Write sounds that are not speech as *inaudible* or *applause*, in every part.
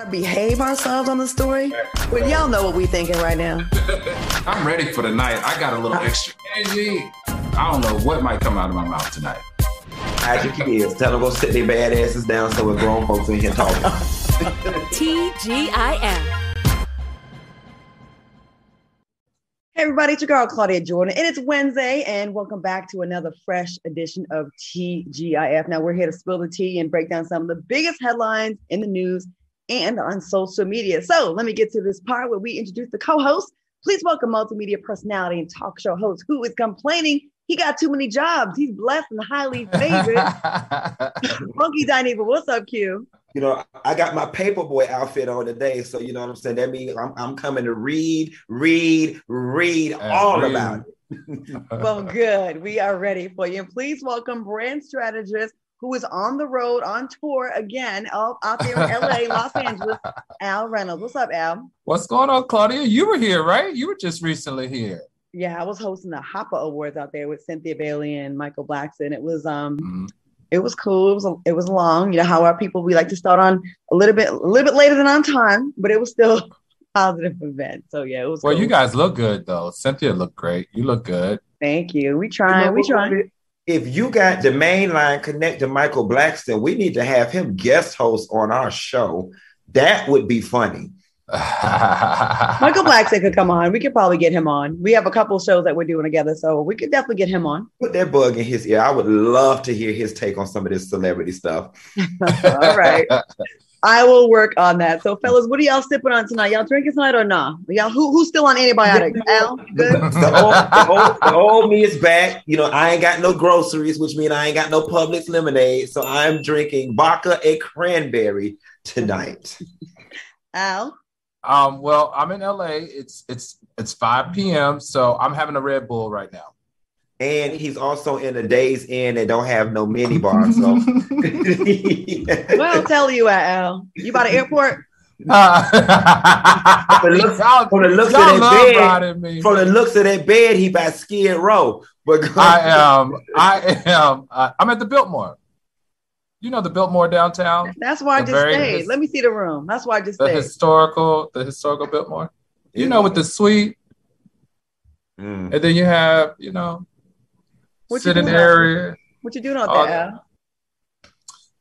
To behave ourselves on the story. Well, y'all know what we thinking right now. *laughs* I'm ready for the night. I got a little extra energy. I don't know what might come out of my mouth tonight. Hide your kids. Tell them go sit their bad asses down so we're grown folks in here talking. *laughs* TGIF. Hey everybody, it's your girl Claudia Jordan, and it's Wednesday, and welcome back to another fresh edition of TGIF. Now we're here to spill the tea and break down some of the biggest headlines in the news and on social media. So let me get to this part where we introduce the co-host. Please welcome multimedia personality and talk show host who is complaining he got too many jobs. He's blessed and highly favored. *laughs* Funky Dineva, what's up, Q? You know, I got my paperboy outfit on today, so you know what I'm saying. That means I'm, I'm coming to read, read, read all read. about it. Well, good. We are ready for you. And please welcome brand strategist who is on the road on tour again out, out there in LA, Los Angeles, *laughs* Al Reynolds. What's up, Al? What's going on, Claudia? You were here, right? You were just recently here. Yeah, I was hosting the Hopper Awards out there with Cynthia Bailey and Michael Blackson. It was um Mhm. it was cool. It was it was long. You know how our people we like to start on a little bit a little bit later than on time, but it was still *laughs* positive event. So yeah, it was Well, cool. you guys look good though. Cynthia looked great. You look good. Thank you. We You know we what, trying. If you got the main line connect to Michael Blackson, we need to have him guest host on our show. That would be funny. *laughs* Michael Blackson could come on. We could probably get him on. We have a couple shows that we're doing together, so we could definitely get him on. Put that bug in his ear. I would love to hear his take on some of this celebrity stuff. *laughs* All right. *laughs* I will work on that. So, fellas, what are y'all sipping on tonight? Y'all drinking tonight or not? Y'all who, who's still on antibiotics? Al, good. The old, the, old, the old me is back. You know, I ain't got no groceries, which means I ain't got no Publix lemonade. So I'm drinking vodka and cranberry tonight. Al, Um, well, I'm in LA. It's it's it's 5 p.m. So I'm having a Red Bull right now. And he's also in a Days Inn that don't have no mini bar. So *laughs* well, tell you at Al. You by the airport? *laughs* From the looks- from the looks of that bed- me. from the looks of that bed, he by Skid Row. But I am. I am. Uh, I'm at the Biltmore. You know the Biltmore downtown, That's why I just very stayed. his- Let me see the room. That's why I just the stayed. historical, the historical Biltmore. You know, with the suite, Mm. and then you have, you know, What you sitting doing out area, What you doing out Oh, there,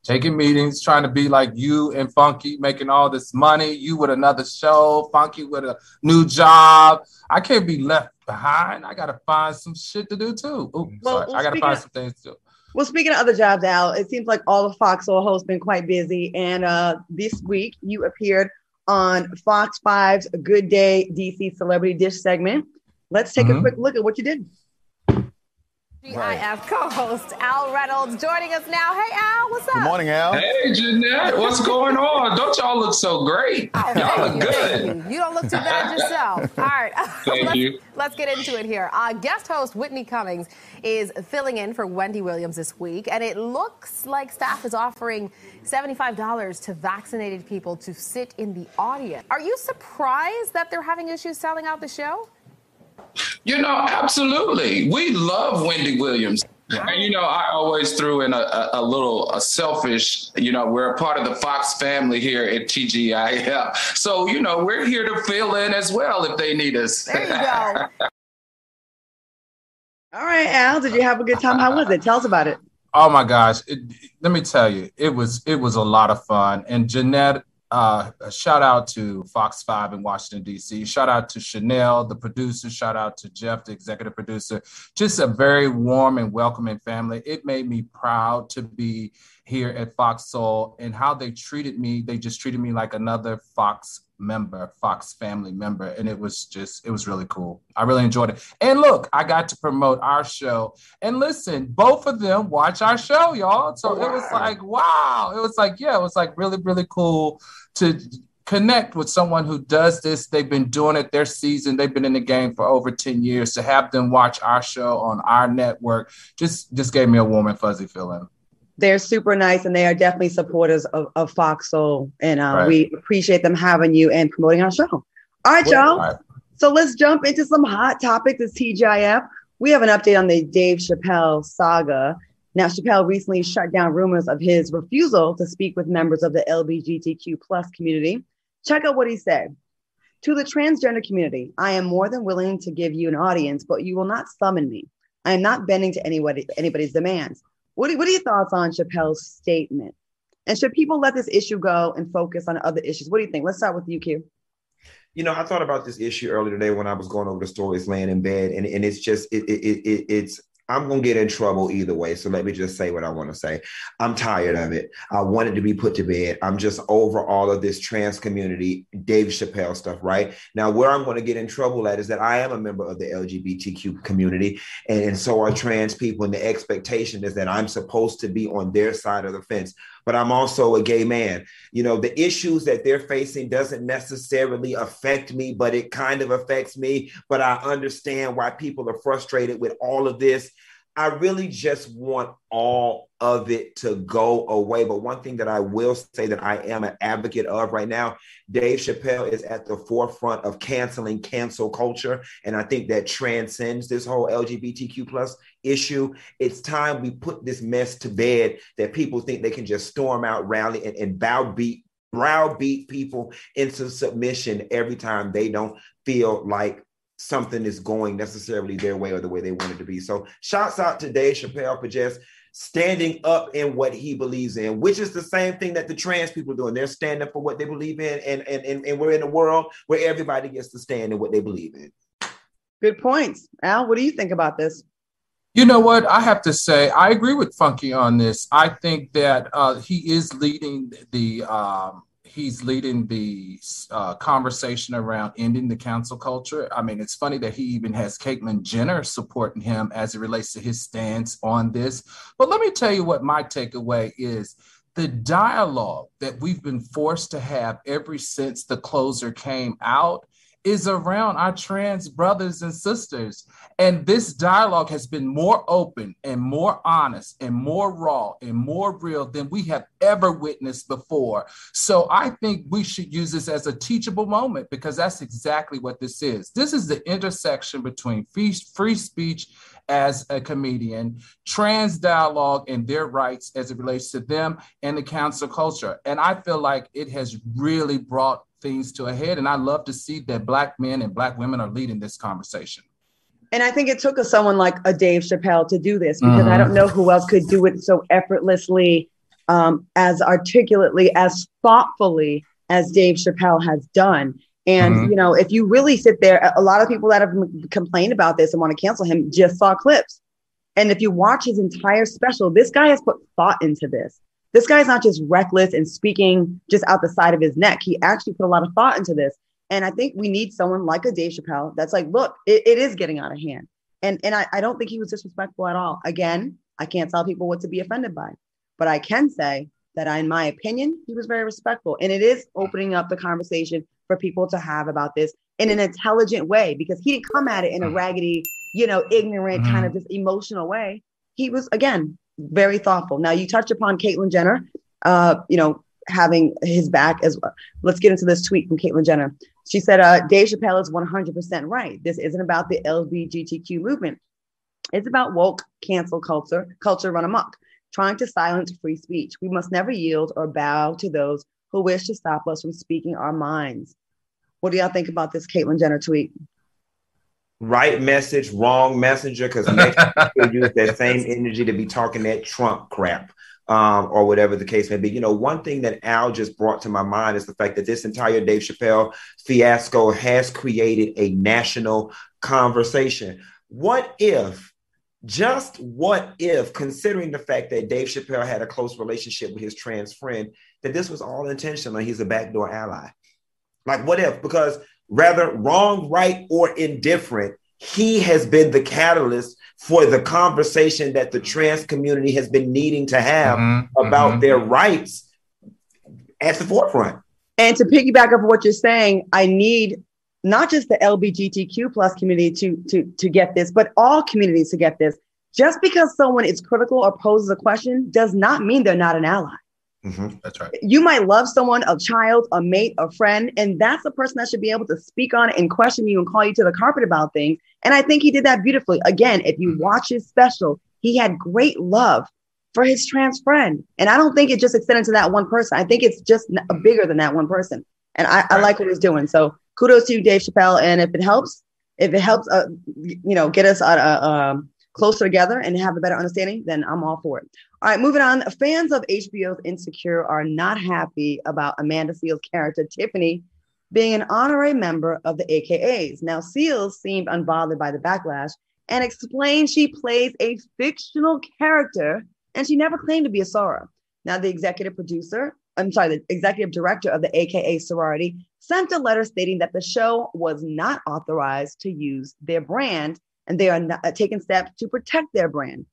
taking meetings, trying to be like you and Funky, making all this money. You with another show, Funky with a new job. I can't be left behind. I gotta find some shit to do too. Ooh, Well, sorry. well, I gotta find of- some things to do. Well, speaking of other jobs, Al, it seems like all the Fox Soul hosts been quite busy. And uh, this week you appeared on Fox 5's Good Day DC Celebrity Dish segment. Let's take a Mhm. quick look at what you did. GIF co-host Al Reynolds joining us now. Hey Al, what's up? Good morning, Al. Hey, Jeanette, what's going on? Don't y'all look so great? Oh, Y'all thank look you, good. you. You don't look too bad yourself. *laughs* All right. *laughs* Thank let's, you. Let's get into it here. Uh, guest host Whitney Cummings is filling in for Wendy Williams this week, and it looks like staff is offering $75 to vaccinated people to sit in the audience. Are you surprised that they're having issues selling out the show? You know, absolutely. We love Wendy Williams. And you know, I always threw in a, a, a little a selfish, you know, we're a part of the Fox family here at TGIF. So, you know, we're here to fill in as well if they need us. There you go. *laughs* All right, Al, did you have a good time? How was it? Tell us about it. Oh my gosh! It, let me tell you, it was it was a lot of fun. And Jeanette, uh, a shout out to Fox Five in Washington D.C. Shout out to Chanel, the producer. Shout out to Jeff, the executive producer. Just a very warm and welcoming family. It made me proud to be here at Fox Soul and how they treated me. They just treated me like another Fox member, Fox family member. And it was just, it was really cool. I really enjoyed it. And look, I got to promote our show. And listen, both of them watch our show, y'all. So wow. it was like, wow. It was like, yeah, it was like really, really cool to connect with someone who does this. They've been doing it their season. They've been in the game for over 10 years. To have them watch our show on our network just just gave me a warm and fuzzy feeling. They're super nice and they are definitely supporters of, of Fox Soul. And uh, right. we appreciate them having you and promoting our show. All right, y'all. All right. So let's jump into some hot topics. It's TGIF. We have an update on the Dave Chappelle saga. Now, Chappelle recently shut down rumors of his refusal to speak with members of the LGBTQ plus community. Check out what he said. To the transgender community, I am more than willing to give you an audience, but you will not summon me. I am not bending to anybody, anybody's demands. What are, what are your thoughts on Chappelle's statement? And should people let this issue go and focus on other issues? What do you think? Let's start with you, Q. You know, I thought about this issue earlier today when I was going over the stories, laying in bed, and, and it's just it, it, it, it's I'm going to get in trouble either way. So let me just say what I want to say. I'm tired of it. I want it to be put to bed. I'm just over all of this trans community, Dave Chappelle stuff, right? Now, where I'm going to get in trouble at is that I am a member of the LGBTQ community, and, and so are trans people. And the expectation is that I'm supposed to be on their side of the fence but I'm also a gay man. You know, the issues that they're facing doesn't necessarily affect me, but it kind of affects me. But I understand why people are frustrated with all of this. I really just want all of it to go away. But one thing that I will say that I am an advocate of right now, Dave Chappelle is at the forefront of canceling cancel culture. And I think that transcends this whole LGBTQ plus issue. It's time we put this mess to bed that people think they can just storm out, rally, and, and bow beat browbeat people into submission every time they don't feel like something is going necessarily their way or the way they want it to be. So shouts out to Dave Chappelle for just standing up in what he believes in, which is the same thing that the trans people are doing. They're standing up for what they believe in, and, and, and, and we're in a world where everybody gets to stand in what they believe in. Good points. Al, what do you think about this? You know what? I have to say, I agree with Funky on this. I think that uh, he is leading the um, he's leading the uh, conversation around ending the cancel culture. I mean, it's funny that he even has Caitlyn Jenner supporting him as it relates to his stance on this. But let me tell you what my takeaway is the dialogue that we've been forced to have ever since the closer came out is around our trans brothers and sisters. And this dialogue has been more open and more honest and more raw and more real than we have ever witnessed before. So I think we should use this as a teachable moment because that's exactly what this is. This is the intersection between free, free speech as a comedian, trans dialogue and their rights as it relates to them and the cancel culture. And I feel like it has really brought things to a head. And I love to see that Black men and Black women are leading this conversation. And I think it took a, someone like a Dave Chappelle to do this because mm-hmm. I don't know who else could do it so effortlessly, um, as articulately, as thoughtfully as Dave Chappelle has done. And mm-hmm. you know, if you really sit there, a lot of people that have complained about this and want to cancel him just saw clips. And if you watch his entire special, this guy has put thought into this. This guy's not just reckless and speaking just out the side of his neck. He actually put a lot of thought into this. And I think we need someone like a Dave Chappelle that's like, look, it, it is getting out of hand. And, and I, I don't think he was disrespectful at all. Again, I can't tell people what to be offended by, but I can say that in my opinion, he was very respectful. And it is opening up the conversation for people to have about this in an intelligent way because he didn't come at it in a raggedy, you know, ignorant mm-hmm. kind of just emotional way. He was, again, very thoughtful. Now you touched upon Caitlyn Jenner, uh, you know, having his back as well. Let's get into this tweet from Caitlyn Jenner. She said, uh, Dave Chappelle is 100% right. This isn't about the LGBTQ movement. It's about woke cancel culture, culture run amok, trying to silence free speech. We must never yield or bow to those who wish to stop us from speaking our minds. What do y'all think about this Caitlyn Jenner tweet? Right message, wrong messenger, because *laughs* next people use that same energy to be talking that Trump crap. Um, or whatever the case may be. You know, one thing that Al just brought to my mind is the fact that this entire Dave Chappelle fiasco has created a national conversation. What if just what if, considering the fact that Dave Chappelle had a close relationship with his trans friend, that this was all intentional he's a backdoor ally? Like, what if? Because rather wrong, right, or indifferent, he has been the catalyst for the conversation that the trans community has been needing to have mm-hmm, about mm-hmm. their rights at the forefront. And to piggyback off what you're saying, I need not just the LGBTQ plus community to, to, to get this, but all communities to get this. Just because someone is critical or poses a question does not mean they're not an ally. Mm-hmm. That's right. You might love someone, a child, a mate, a friend, and that's the person that should be able to speak on it and question you and call you to the carpet about things. And I think he did that beautifully. Again, if you mm-hmm. watch his special, he had great love for his trans friend. And I don't think it just extended to that one person. I think it's just bigger than that one person. And I, I like what he's doing. So kudos to you, Dave Chappelle. And if it helps, if it helps, uh, you know, get us uh, uh, closer together and have a better understanding, then I'm all for it. All right, moving on. Fans of HBO's Insecure are not happy about Amanda Seales' character, Tiffany, being an honorary member of the AKAs. Now, Seales seemed unbothered by the backlash and explained she plays a fictional character and she never claimed to be a soror. Now, the executive producer, I'm sorry, the executive director of the AKA sorority sent a letter stating that the show was not authorized to use their brand and they are not, uh, taking steps to protect their brand.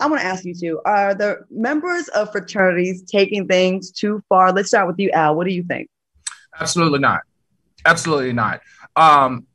I want to ask you two are the members of fraternities taking things too far? Let's start with you, Al. What do you think? Absolutely not. Absolutely not. Um,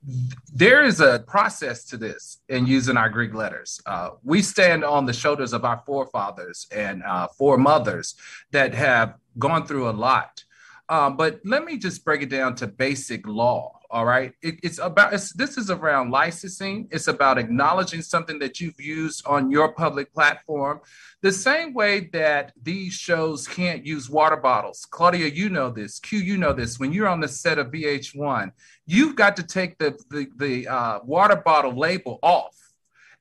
there is a process to this in using our Greek letters. Uh, we stand on the shoulders of our forefathers and uh, foremothers that have gone through a lot. Um, but let me just break it down to basic law. All right. It, it's about it's, this is around licensing. It's about acknowledging something that you've used on your public platform. The same way that these shows can't use water bottles. Claudia, you know this. Q, you know this. When you're on the set of VH1, you've got to take the the, the uh, water bottle label off,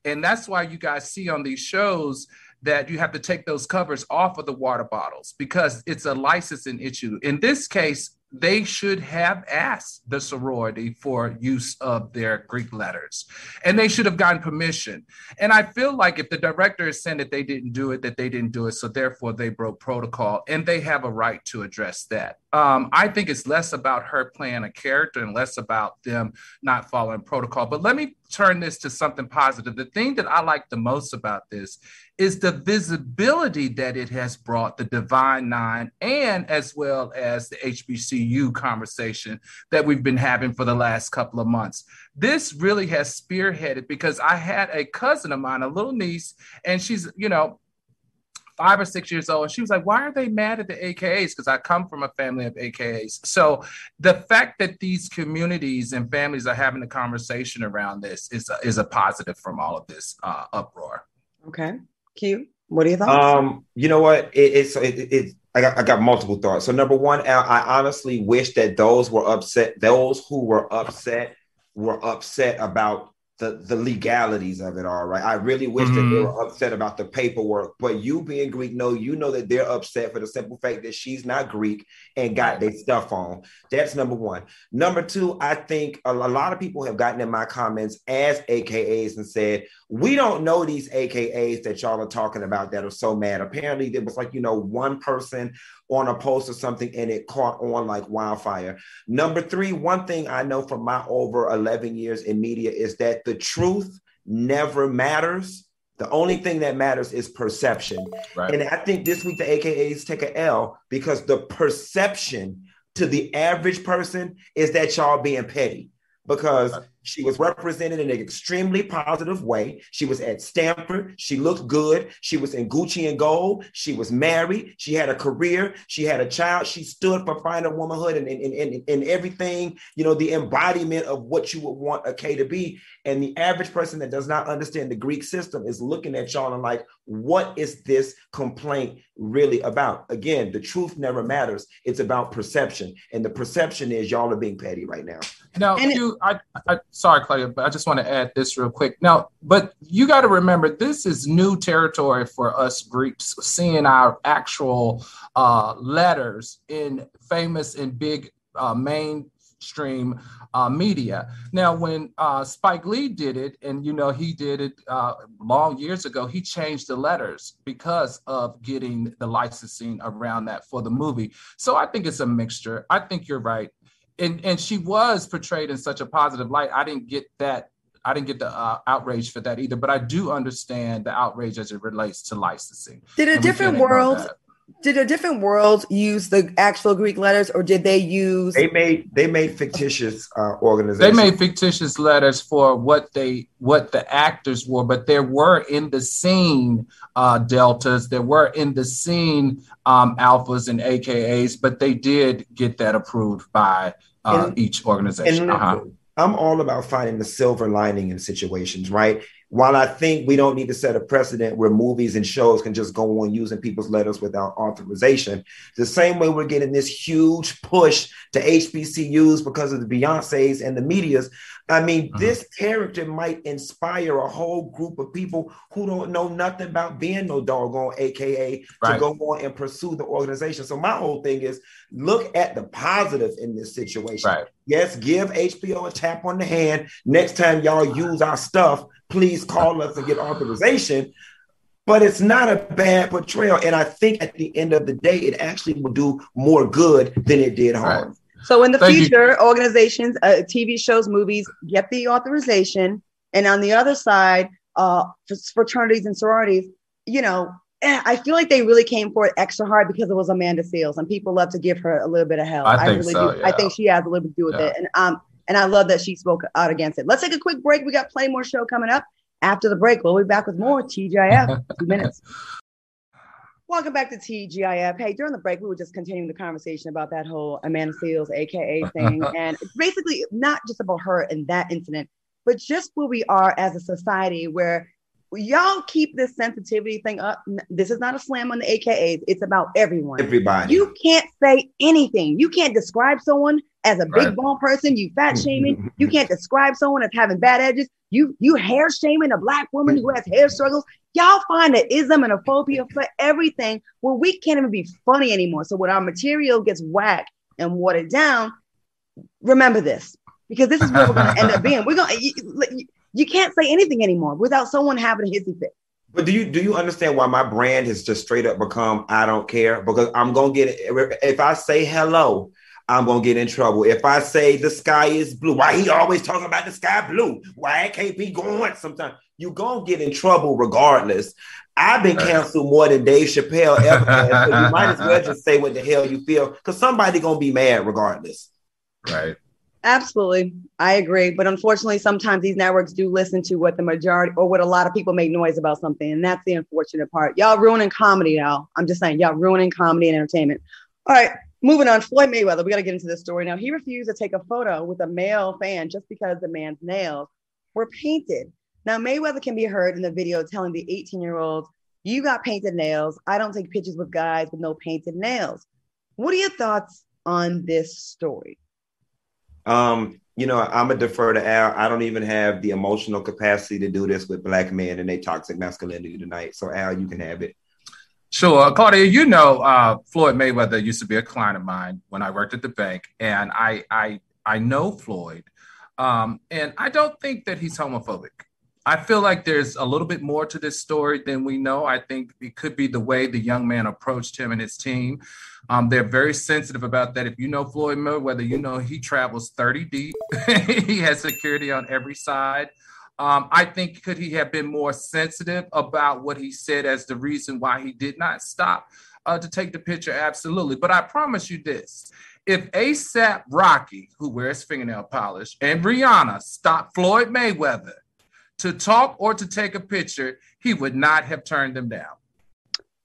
and that's why you guys see on these shows that you have to take those covers off of the water bottles because it's a licensing issue. In this case, they should have asked the sorority for use of their Greek letters and they should have gotten permission. And I feel like if the director is saying that they didn't do it, that they didn't do it, so therefore they broke protocol and they have a right to address that. Um, I think it's less about her playing a character and less about them not following protocol. But let me turn this to something positive. The thing that I like the most about this is the visibility that it has brought the Divine Nine and as well as the HBCU conversation that we've been having for the last couple of months. This really has spearheaded because I had a cousin of mine, a little niece, and she's, you know, five or six years old. And she was like, Why are they mad at the AKAs? Because I come from a family of AKAs. So the fact that these communities and families are having a conversation around this is a, is a positive from all of this uh, uproar. Okay. Q, what are your thoughts? Um, you know what? It, it's it, it, I got I got multiple thoughts. So number one, I honestly wish that those were upset. Those who were upset were upset about the the legalities of it all, right? I really wish mm-hmm. that they mm-hmm. were upset about the paperwork, but you being Greek, no, you know that they're upset for the simple fact that she's not Greek and got their stuff on. That's number one. Number two, I think a, a lot of people have gotten in my comments as AKAs and said, we don't know these AKAs that y'all are talking about that are so mad. Apparently, there was like, you know, one person on a post or something and it caught on like wildfire. Number three, one thing I know from my over 11 years in media is that the truth never matters. The only thing that matters is perception. Right. And I think this week the AKAs take a L because the perception to the average person is that y'all being petty because she was represented in an extremely positive way. She was at Stanford. She looked good. She was in Gucci and gold. She was married. She had a career. She had a child. She stood for finding womanhood and, and, and, and everything, you know, the embodiment of what you would want a K to be. And the average person that does not understand the Greek system is looking at y'all and like, what is this complaint really about? Again, the truth never matters. It's about perception. And the perception is y'all are being petty right now. Now, you, I, I, sorry, Claudia, but I just want to add this real quick. Now, but you got to remember, this is new territory for us Greeks, seeing our actual uh, letters in famous and big uh, mainstream uh, media. Now, when uh, Spike Lee did it, and you know he did it uh, long years ago, he changed the letters because of getting the licensing around that for the movie. So I think it's a mixture. I think you're right, and and she was portrayed in such a positive light. I didn't get that. I didn't get the uh, outrage for that either, but I do understand the outrage as it relates to licensing. Did a different world did a different world use the actual Greek letters, or did they use? They made they made fictitious uh, organizations. They made fictitious letters for what they what the actors were, but there were in the scene uh, deltas, there were in the scene um, alphas and AKAs, but they did get that approved by uh, and, each organization. uh-huh. I'm all about finding the silver lining in situations, right? While I think we don't need to set a precedent where movies and shows can just go on using people's letters without authorization, the same way we're getting this huge push to HBCUs because of the Beyonces and the medias. I mean, uh-huh. this character might inspire a whole group of people who don't know nothing about being no doggone AKA right. to go on and pursue the organization. So my whole thing is look at the positive in this situation. Right. Yes, give HBO a tap on the hand. Next time y'all use our stuff, please call us and get authorization. But it's not a bad portrayal. And I think at the end of the day, it actually will do more good than it did harm. Right. So in the Thank future, you. organizations, uh, TV shows, movies get the authorization. And on the other side, uh, fraternities and sororities, you know, eh, I feel like they really came for it extra hard because it was Amanda Seales, and people love to give her a little bit of hell. I, I really so, do. Yeah. I think she has a little bit to do with yeah. it, and um, and I love that she spoke out against it. Let's take a quick break. We got plenty more show coming up. After the break, we'll be back with more TGIF. Two minutes. *laughs* Welcome back to TGIF. Hey, during the break, we were just continuing the conversation about that whole Amanda Seales, AKA thing. *laughs* and it's basically not just about her and that incident, but just where we are as a society where y'all keep this sensitivity thing up. This is not a slam on the AKAs. It's about everyone. Everybody. You can't say anything. You can't describe someone as a big bone person. You fat shaming. *laughs* you can't describe someone as having bad edges. You you hair shaming a black woman who has hair struggles. Y'all find an ism and a phobia for everything where we can't even be funny anymore. So when our material gets whacked and watered down, remember this because this is where we're going to end up being. We're going to you can't say anything anymore without someone having a hissy fit. But do you do you understand why my brand has just straight up become I don't care? Because I'm gonna get it if I say hello, I'm gonna get in trouble. If I say the sky is blue, why he always talking about the sky blue? Why it can't be going sometimes? You gonna get in trouble regardless. I've been canceled more than Dave Chappelle ever *laughs* has, so you might as well just say what the hell you feel, because somebody gonna be mad regardless. Right. Absolutely. I agree. But unfortunately, sometimes these networks do listen to what the majority or what a lot of people make noise about something. And that's the unfortunate part. Y'all ruining comedy now. I'm just saying, y'all ruining comedy and entertainment. All right, moving on. Floyd Mayweather, we got to get into this story now. He refused to take a photo with a male fan just because the man's nails were painted. Now, Mayweather can be heard in the video telling the 18 year old, You got painted nails. I don't take pictures with guys with no painted nails. What are your thoughts on this story? Um, you know, I'm a defer to Al. I don't even have the emotional capacity to do this with black men and their toxic masculinity tonight. So Al, you can have it. Sure, Claudia. You know, uh, Floyd Mayweather used to be a client of mine when I worked at the bank, and I I I know Floyd, um, and I don't think that he's homophobic. I feel like there's a little bit more to this story than we know. I think it could be the way the young man approached him and his team. Um, they're very sensitive about that. If you know Floyd Mayweather, you know he travels 30 deep. *laughs* he has security on every side. Um, I think could he have been more sensitive about what he said as the reason why he did not stop uh, to take the picture? Absolutely. But I promise you this: if ASAP Rocky, who wears fingernail polish, and Rihanna stopped Floyd Mayweather to talk or to take a picture, he would not have turned them down.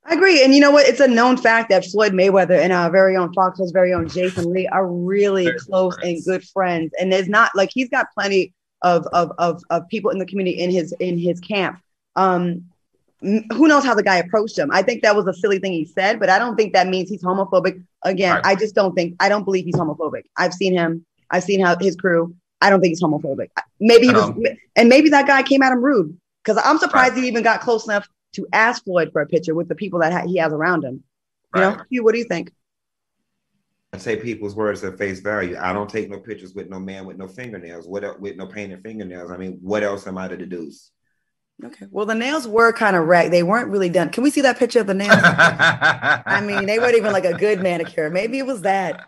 I agree. And you know what? It's a known fact that Floyd Mayweather and our very own Fox's very own Jason Lee are really close friends. and good friends. And there's not like he's got plenty of, of, of, of people in the community in his in his camp. Um, who knows how the guy approached him? I think that was a silly thing he said, but I don't think that means he's homophobic. Again, right. I just don't think I don't believe he's homophobic. I've seen him. I've seen how his crew. I don't think he's homophobic. Maybe he was, and maybe that guy came at him rude because I'm surprised right. he even got close enough to ask Floyd for a picture with the people that ha- he has around him. You right. know, Q, what do you think? I take people's words at face value. I don't take no pictures with no man with no fingernails, what with no painted fingernails. I mean, what else am I to deduce? Okay. Well, the nails were kind of ragged. They weren't really done. Can we see that picture of the nails? *laughs* I mean, they weren't even like a good manicure. Maybe it was that.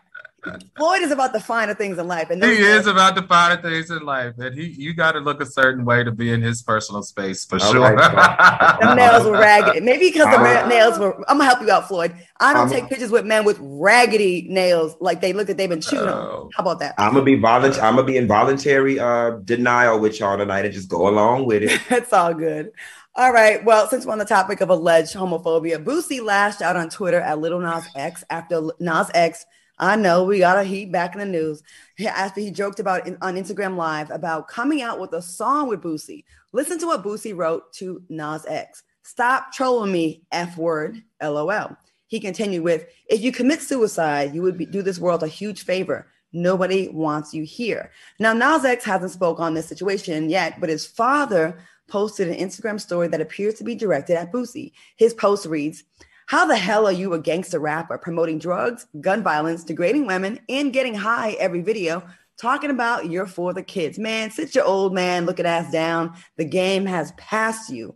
Floyd is about the finer things in life, and he is about the finer things in life, and he you got to look a certain way to be in his personal space for All sure. Right, the nails were raggedy. Maybe because the uh, nails were. I'm gonna help you out, Floyd. I don't I'm, take pictures with men with raggedy nails, like they look that they've been chewed uh, How about that? I'm gonna be voluntary. I'm gonna be in voluntary uh, denial with y'all tonight and just go along with it. *laughs* It's all good. All right. Well, since we're on the topic of alleged homophobia, Boosie lashed out on Twitter at Little Nas X after Nas X I know we got a heat back in the news after he joked about on Instagram Live about coming out with a song with Boosie. Listen to what Boosie wrote to Nas X. Stop trolling me, F word, LOL. He continued with, if you commit suicide, you would be, do this world a huge favor. Nobody wants you here. Now, Nas X hasn't spoke on this situation yet, but his father posted an Instagram story that appears to be directed at Boosie. His post reads, how the hell are you a gangster rapper promoting drugs, gun violence, degrading women, and getting high every video? Talking about you're for the kids. Man, sit your old man looking ass down. The game has passed you.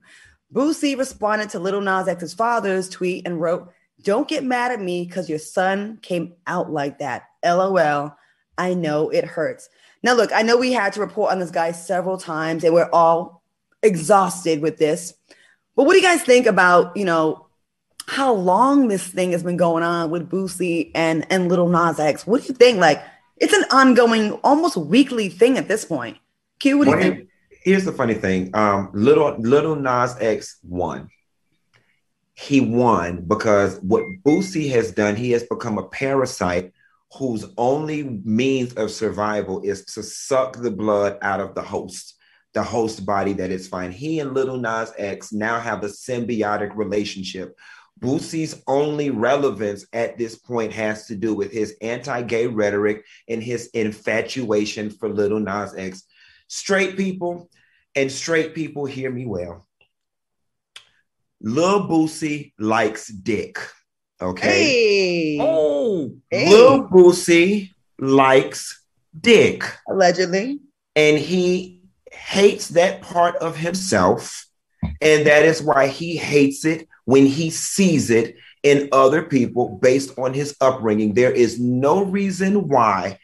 Boosie responded to Little Nas X's father's tweet and wrote, Don't get mad at me because your son came out like that. LOL. I know it hurts. Now, look, I know we had to report on this guy several times and we're all exhausted with this. But what do you guys think about, you know, how long this thing has been going on with Boosie and and Little Nas X. What do you think? Like, it's an ongoing, almost weekly thing at this point. Q, what do you think? Here's the funny thing. Um, little Little Nas X won. He won because what Boosie has done, he has become a parasite whose only means of survival is to suck the blood out of the host, the host body that is fine. He and Little Nas X now have a symbiotic relationship Boosie's only relevance at this point has to do with his anti-gay rhetoric and his infatuation for Little Nas X. Straight people and straight people hear me well. Lil Boosie likes dick. Okay. Hey. Oh, hey. Lil Boosie likes dick. Allegedly. And he hates that part of himself. And that is why he hates it when he sees it in other people based on his upbringing. There is no reason why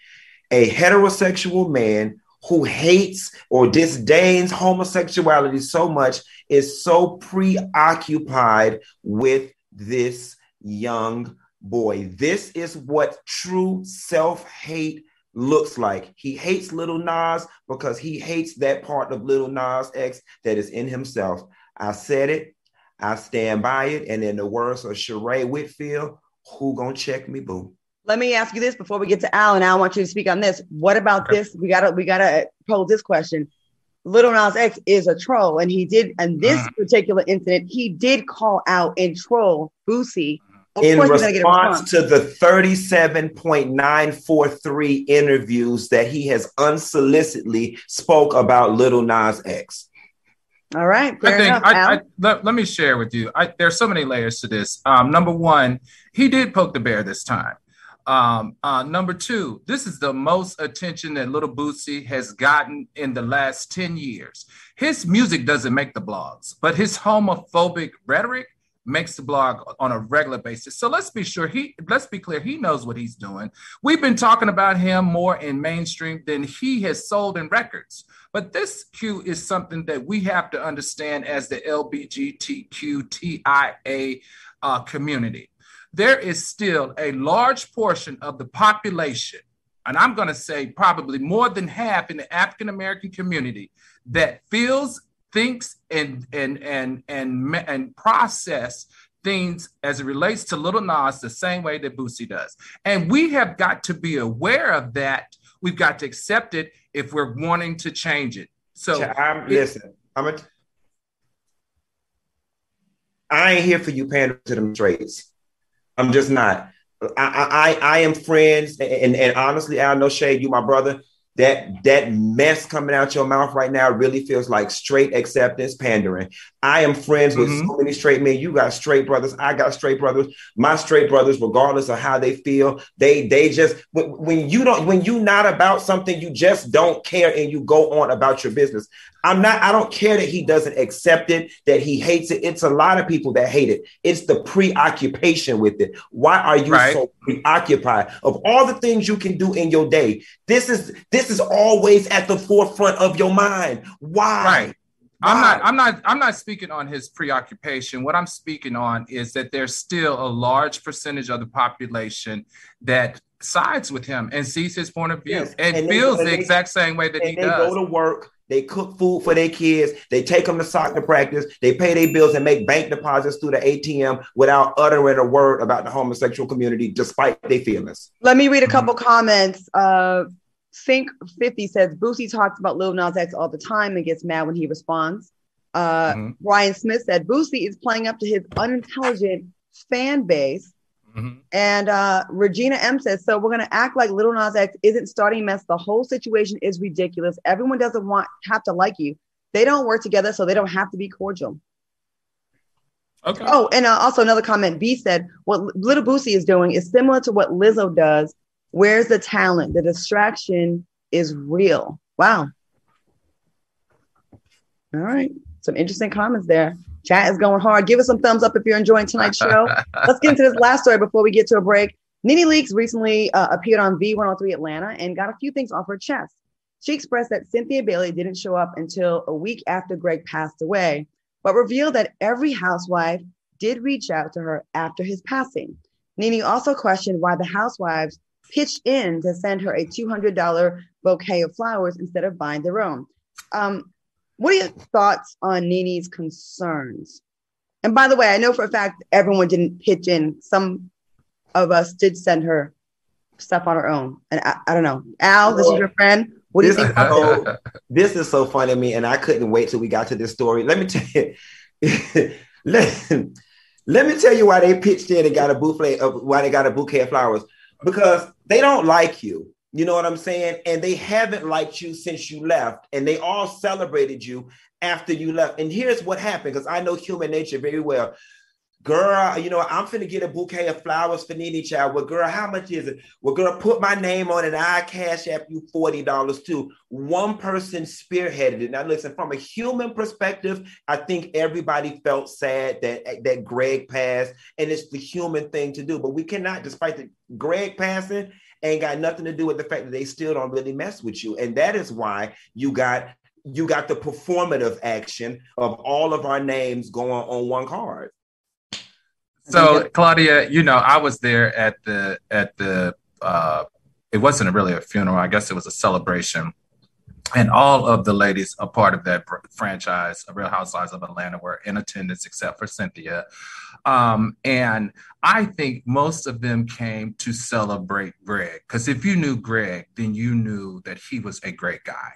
a heterosexual man who hates or disdains homosexuality so much is so preoccupied with this young boy. This is what true self hate looks like. He hates Little Nas because he hates that part of Little Nas X that is in himself. I said it. I stand by it. And in the words of Sheree Whitfield, who gonna check me, boo? Let me ask you this before we get to Alan. I want you to speak on this. What about this? We gotta we gotta pose this question. Little Nas X is a troll, and he did, and this uh-huh. particular incident, he did call out and troll Boosie. Of in response, response to the 37.943 interviews that he has unsolicitedly spoke about Little Nas X. All right. I think enough, I, I, let, let me share with you. I, there's so many layers to this. Um, number one, he did poke the bear this time. Um, uh, number two, this is the most attention that Little Boosie has gotten in the last 10 years. His music doesn't make the blogs, but his homophobic rhetoric makes the blog on a regular basis. So let's be sure he let's be clear, he knows what he's doing. We've been talking about him more in mainstream than he has sold in records. But this Q is something that we have to understand as the LBGTQTIA uh, community. There is still a large portion of the population, and I'm going to say probably more than half in the African American community, that feels, thinks, and and and and and process things as it relates to Little Nas the same way that Boosie does. And we have got to be aware of that. We've got to accept it if we're wanting to change it. So I'm it, listen, I'm a I ain't here for you pandering to them trades. I'm just not. I, I I am friends, and, and honestly, I know Shade, you my brother. That that mess coming out your mouth right now really feels like straight acceptance pandering. I am friends with mm-hmm. so many straight men. You got straight brothers. I got straight brothers. My straight brothers, regardless of how they feel, they they just when you don't when you not about something, you just don't care and you go on about your business. I'm not, I don't care that he doesn't accept it, that he hates it. It's a lot of people that hate it. It's the preoccupation with it. Why are you right. so preoccupied of all the things you can do in your day? This is this is always at the forefront of your mind. Why? Right. I'm not I'm not I'm not speaking on his preoccupation. What I'm speaking on is that there's still a large percentage of the population that sides with him and sees his point of view yes. and, and, feels they, the they, exact same way that he they does. Go to work they cook food for their kids. They take them to soccer practice. They pay their bills and make bank deposits through the ATM without uttering a word about the homosexual community, despite their feelings. Let me read a couple mm-hmm. comments. Uh, Think 50 says Boosie talks about Lil Nas X all the time and gets mad when he responds. Uh, mm-hmm. Ryan Smith said Boosie is playing up to his unintelligent fan base Mm-hmm. And uh, Regina M says, so we're going to act like Little Nas X isn't starting mess. The whole situation is ridiculous. Everyone doesn't want have to like you. They don't work together, so they don't have to be cordial. Okay. Oh, and uh, also another comment. B said, what Little Boosie is doing is similar to what Lizzo does. Where's the talent? The distraction is real. Wow. All right. Some interesting comments there. Chat is going hard. Give us some thumbs up if you're enjoying tonight's show. *laughs* Let's get into this last story before we get to a break. NeNe Leakes recently uh, appeared on V103 Atlanta and got a few things off her chest. She expressed that Cynthia Bailey didn't show up until a week after Greg passed away, but revealed that every housewife did reach out to her after his passing. NeNe also questioned why the housewives pitched in to send her a $200 bouquet of flowers instead of buying their own. Um, what are your thoughts on NeNe's concerns? And by the way, I know for a fact everyone didn't pitch in. Some of us did send her stuff on her own. And I, I don't know. Al, this is your friend. What do this, you think? Oh, *laughs* this is so funny to me, and I couldn't wait till we got to this story. Let me tell you. *laughs* let, let me tell you why they pitched in and got a bouquet of why they got a bouquet of flowers because they don't like you. You know what I'm saying? And they haven't liked you since you left, and they all celebrated you after you left. And here's what happened because I know human nature very well. Girl, you know, I'm finna get a bouquet of flowers for NeNe Child. Well, girl, how much is it? Well, girl, put my name on it. I cash app you $40 too. One person spearheaded it. Now, listen, from a human perspective, I think everybody felt sad that, that Greg passed, and it's the human thing to do. But we cannot, despite the Greg passing, ain't got nothing to do with the fact that they still don't really mess with you. And that is why you got you got the performative action of all of our names going on one card. So Claudia, you know, I was there at the at the uh it wasn't really a funeral, I guess it was a celebration. And all of the ladies a part of that franchise, Real Housewives of Atlanta, were in attendance except for Cynthia. Um, and I think most of them came to celebrate Greg because if you knew Greg, then you knew that he was a great guy.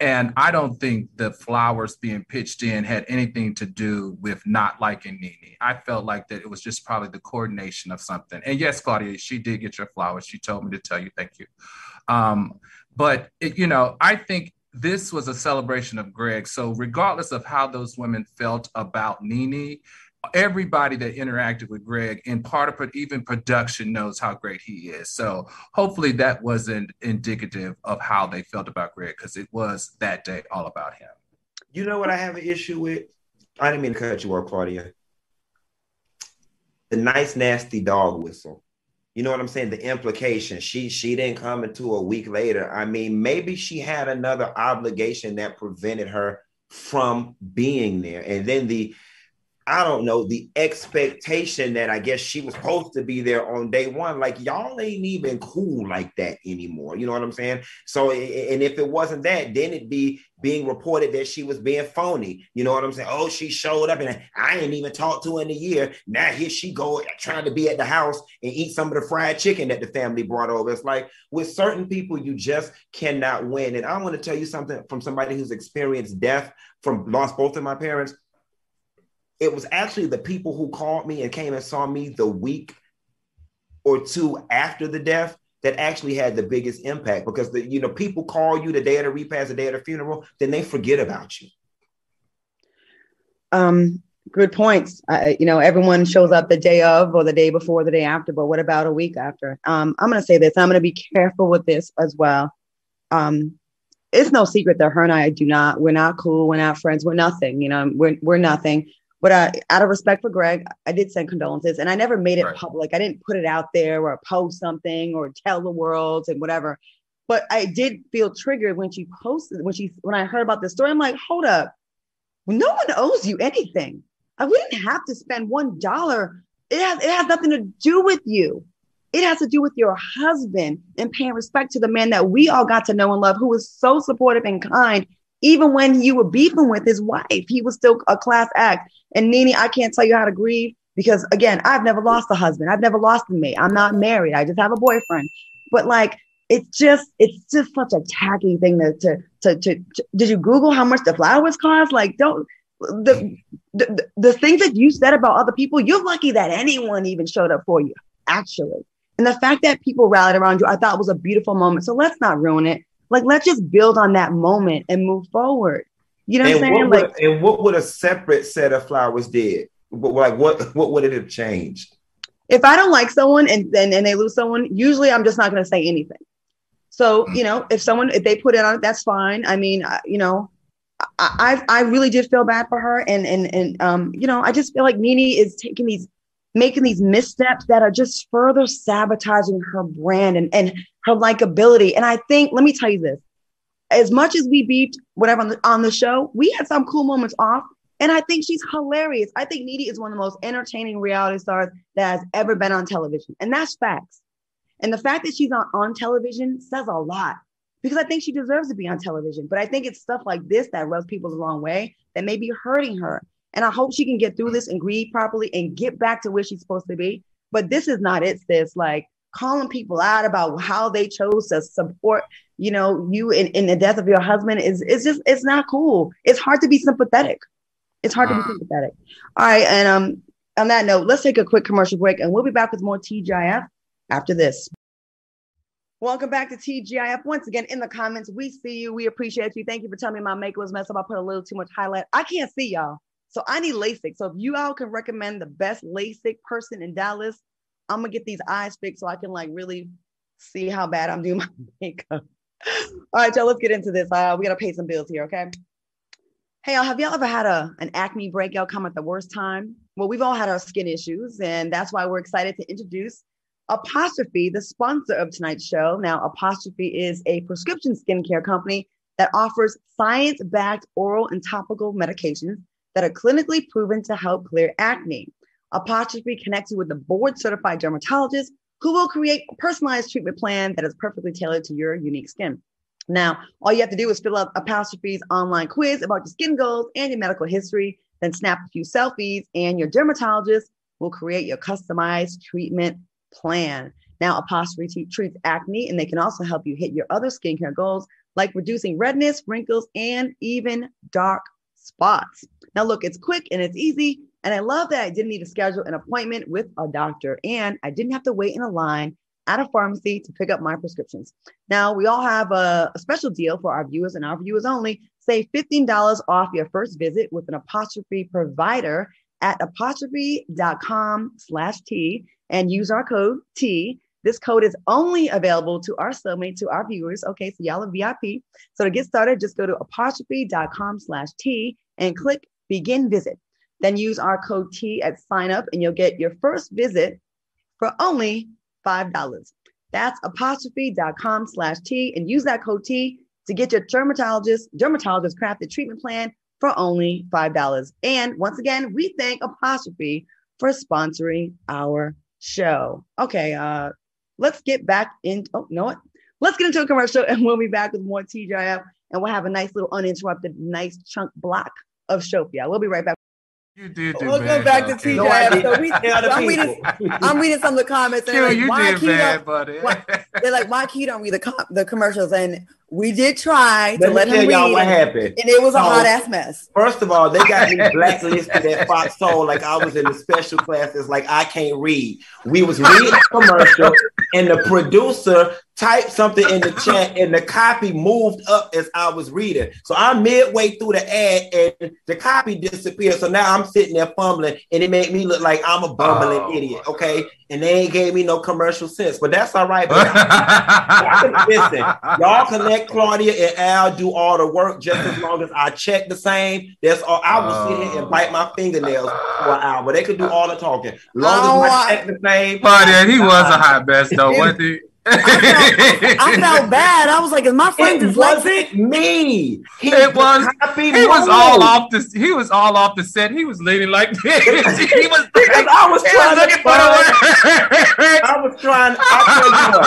And I don't think the flowers being pitched in had anything to do with not liking NeNe. I felt like that it was just probably the coordination of something. And yes, Claudia, she did get your flowers. She told me to tell you thank you. Um, but, it, you know, I think this was a celebration of Greg. So, regardless of how those women felt about NeNe, everybody that interacted with Greg and part of even production knows how great he is. So hopefully that wasn't indicative of how they felt about Greg because it was that day all about him. You know what I have an issue with? I didn't mean to cut you off, Claudia. The nice, nasty dog whistle. You know what I'm saying? The implication. She she didn't come until a week later. I mean, maybe she had another obligation that prevented her from being there. And then the I don't know, the expectation that I guess she was supposed to be there on day one. Like, y'all ain't even cool like that anymore. You know what I'm saying? So, and if it wasn't that, then it'd be being reported that she was being phony. You know what I'm saying? Oh, she showed up and I ain't even talked to her in a year. Now here she go trying to be at the house and eat some of the fried chicken that the family brought over. It's like with certain people, you just cannot win. And I want to tell you something from somebody who's experienced death from lost both of my parents it was actually the people who called me and came and saw me the week or two after the death that actually had the biggest impact because the you know people call you the day of the repast, the day of the funeral, then they forget about you. Um, good points. I, you know, everyone shows up the day of or the day before, the day after, but what about a week after? Um, I'm going to say this. I'm going to be careful with this as well. Um, it's no secret that her and I do not. We're not cool. We're not friends. We're nothing. You know, we're we're nothing. But uh, out of respect for Greg, I did send condolences, and I never made it right. public. I didn't put it out there or post something or tell the world and whatever. But I did feel triggered when she posted when she when I heard about this story. I'm like, hold up, no one owes you anything. I wouldn't have to spend one dollar. It has it has nothing to do with you. It has to do with your husband and paying respect to the man that we all got to know and love, who was so supportive and kind, even when you were beefing with his wife. He was still a class act. And NeNe, I can't tell you how to grieve because again, I've never lost a husband. I've never lost a mate. I'm not married. I just have a boyfriend. But like it's just it's just such a tacky thing to to to, to, to did you Google how much the flowers cost? Like don't the, the the things that you said about other people, you're lucky that anyone even showed up for you, actually. And the fact that people rallied around you, I thought was a beautiful moment. So let's not ruin it. Like, let's just build on that moment and move forward. You know what and I'm saying? What like, and what would a separate set of flowers did? Like, what what would it have changed? If I don't like someone and and, and they lose someone, usually I'm just not going to say anything. So you know, if someone if they put it on, that's fine. I mean, you know, I I really did feel bad for her, and and and um, you know, I just feel like NeNe is taking these making these missteps that are just further sabotaging her brand and, and her likability. And I think, let me tell you this as much as we beat whatever on the, on the show, we had some cool moments off. And I think she's hilarious. I think NeNe is one of the most entertaining reality stars that has ever been on television. And that's facts. And the fact that she's on, on television says a lot because I think she deserves to be on television. But I think it's stuff like this that rubs people the wrong way that may be hurting her. And I hope she can get through this and grieve properly and get back to where she's supposed to be. But this is not it, sis. Like calling people out about how they chose to support, you know, you in, in the death of your husband is it's just it's not cool. It's hard to be sympathetic. It's hard to be sympathetic. All right. And um on that note, let's take a quick commercial break and we'll be back with more TGIF after this. Welcome back to TGIF. Once again, in the comments, we see you. We appreciate you. Thank you for telling me my makeup was messed up. I put a little too much highlight. I can't see y'all. So I need LASIK. So if you all can recommend the best LASIK person in Dallas, I'm gonna get these eyes fixed so I can like really see how bad I'm doing *laughs* my makeup. all right, y'all, let's get into this. Uh, we gotta pay some bills here, okay? Hey, y'all, have y'all ever had a an acne breakout come at the worst time? Well, we've all had our skin issues, and that's why we're excited to introduce Apostrophe, the sponsor of tonight's show. Now, Apostrophe is a prescription skincare company that offers science backed oral and topical medications that are clinically proven to help clear acne. Apostrophe connects you with a board certified dermatologist who will create a personalized treatment plan that is perfectly tailored to your unique skin. Now, all you have to do is fill out Apostrophe's online quiz about your skin goals and your medical history, then snap a few selfies, and your dermatologist will create your customized treatment plan. Now, Apostrophe treats acne, and they can also help you hit your other skincare goals like reducing redness, wrinkles, and even dark spots. Now, look, it's quick and it's easy. And I love that I didn't need to schedule an appointment with a doctor and I didn't have to wait in a line at a pharmacy to pick up my prescriptions. Now, we all have a, a special deal for our viewers and our viewers only. Save $15 off your first visit with an apostrophe provider at apostrophe.com slash T and use our code T. This code is only available to our soulmate, to our viewers. Okay, so y'all are VIP. So to get started, just go to apostrophe.com slash T and click begin visit. Then use our code T at sign up and you'll get your first visit for only $5. That's apostrophe.com slash T and use that code T to get your dermatologist, dermatologist crafted treatment plan for only $5. And once again, we thank Apostrophe for sponsoring our show. Okay, uh, let's get back in. Oh, know what? Let's get into a commercial *laughs* and we'll be back with more TGIF and we'll have a nice little uninterrupted, nice chunk block of show. We'll be right back. You did do Welcome bad, back to TJ. TGIF. So we, I'm, reading, I'm reading some of the comments. And Q, like, you why did Key bad, buddy. why- they're like, why Key don't read the, com- the commercials? And We did try Let to let tell him y'all read, what and, happened. and it was a hot ass mess. First of all, they got me *laughs* blacklisted at Fox Soul like I was in the special classes, like I can't read. We was reading a commercial, and the producer typed something in the chat, and the copy moved up as I was reading. So I'm midway through the ad, and the copy disappeared. So now I'm sitting there fumbling, and it made me look like I'm a bumbling Oh. idiot. Okay, and they ain't gave me no commercial sense, but that's all right. But *laughs* Listen, y'all can let Claudia and Al do all the work just as long as I check the same. That's all. I will sit here and oh. bite my fingernails for an hour. They could do all the talking. Long Oh, as I I- check the same. Claudia, he was a hot mess though, wasn't he? I felt *laughs* bad. I was like, is my friend It dyslexic? wasn't me. He It was- copy He was all off the. He was all off the set. He was leaning like this. *laughs* he was. *laughs* Because I was He was trying to for the word. I was trying. I tell you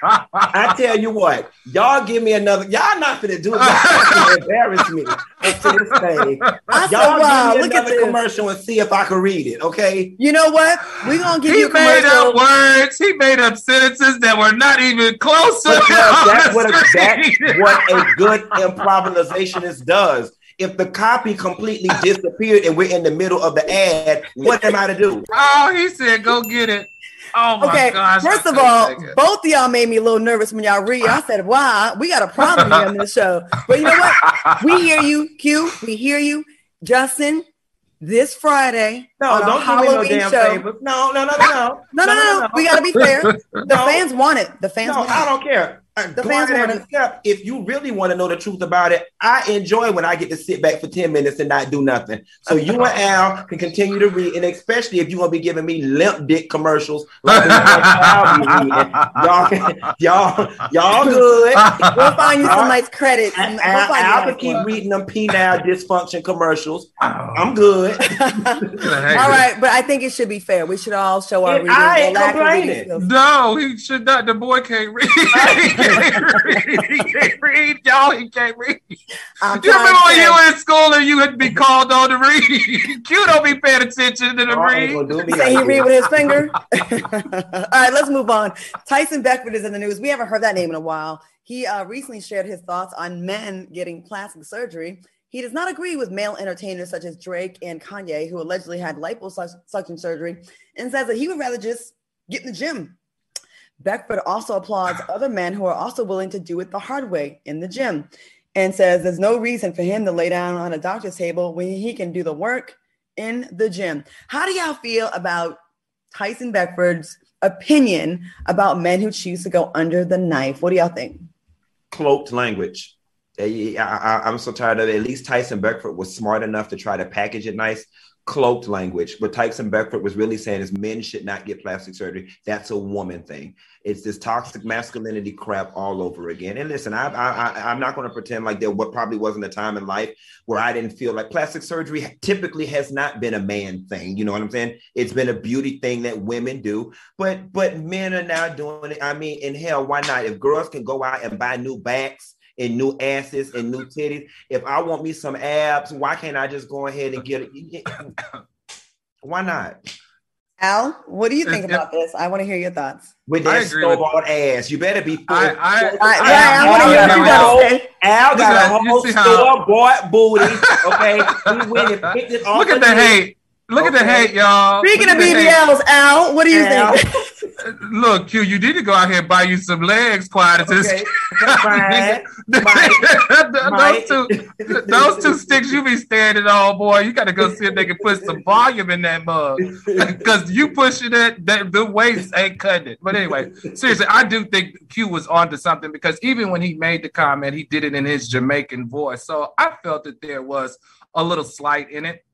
what. I tell you what. Y'all give me another. Y'all not gonna do it. Y'all finna embarrass me to this thing. I Y'all wow, give me look at another commercial and see if I can read it. Okay. You know what? We're gonna give He you a made commercial. up words. He made up sentences that were not even close to that's what a, that's what a *laughs* good improvisationist does. If the copy completely disappeared and we're in the middle of the ad, what am I to do? Oh, he said, "Go get it." Oh my Okay, gosh! first of all, both of y'all made me a little nervous when y'all read. I *laughs* said, "Wow, we got a problem here on this show." But you know what? We hear you, Q. We hear you, Justin. This Friday No, on don't do me no damn show. favors. No, no, no, no, no. No, no, no, no. We gotta be *laughs* fair. The No. fans want it. The fans No, want I it. don't care. The fans ahead want and it. accept. If you really want to know the truth about it, I enjoy when I get to sit back for 10 minutes and not do nothing. So you and *laughs* Al can continue to read, and especially if you're gonna be giving me limp dick commercials like the ones *laughs* Al be reading. Y'all, y'all, y'all good. We'll find you some nice credits. and we'll Al, find you Al nice can keep reading them penile *laughs* dysfunction commercials. Oh. I'm good. all right, but I think it should be fair. We should all show our And reading. I ain't lack of reading complaining. No, he should not. The boy can't read. He can't read. He can't read. Y'all, he can't read. I'm You remember when you were in school and you had to be called on to read? *laughs* Q don't be paying attention to the Y'all read. gonna do me Say he read with his finger. *laughs* *laughs* All right, let's move on. Tyson Beckford is in the news. We haven't heard that name in a while. He uh, recently shared his thoughts on men getting plastic surgery. He does not agree with male entertainers such as Drake and Kanye, who allegedly had liposuction surgery, and says that he would rather just get in the gym. Beckford also applauds other men who are also willing to do it the hard way in the gym and says there's no reason for him to lay down on a doctor's table when he can do the work in the gym. How do y'all feel about Tyson Beckford's opinion about men who choose to go under the knife? What do y'all think? cloaked language. Eh, I, I, I'm so tired of it. At least Tyson Beckford was smart enough to try to package it nice. Cloaked language. What Tyson Beckford was really saying is men should not get plastic surgery. That's a woman thing. It's this toxic masculinity crap all over again. And listen, I, I, I'm not going to pretend like there probably wasn't a time in life where I didn't feel like plastic surgery typically has not been a man thing. You know what I'm saying? It's been a beauty thing that women do, but but men are now doing it. I mean, in hell, why not? If girls can go out and buy new backs and new asses and new titties, if I want me some abs, why can't I just go ahead and get it? *coughs* Why not? Al, what do you think about this? I want to hear your thoughts. With that agree with- snowballed ass, you better be. Full, I- I- All right, yeah, I want to hear what you got to say. Al got a whole see store bought booty. Okay, he went and picked it *laughs* off. Look at of the hate. Look at the hate, y'all. Speaking Look of at the hate. BBLs, Al, what do you Al. think? *laughs* Look, Q, you need to go out here and buy you some legs, quiet as this. Okay, *laughs* fine. *laughs* those Mike. two, those two sticks you be standing on, boy. You got to go see if they can put some volume in that mug, *laughs* because you pushing it, that the weights ain't cutting it. But anyway, seriously, I do think Q was onto something because even when he made the comment, he did it in his Jamaican voice. So I felt that there was a little slight in it.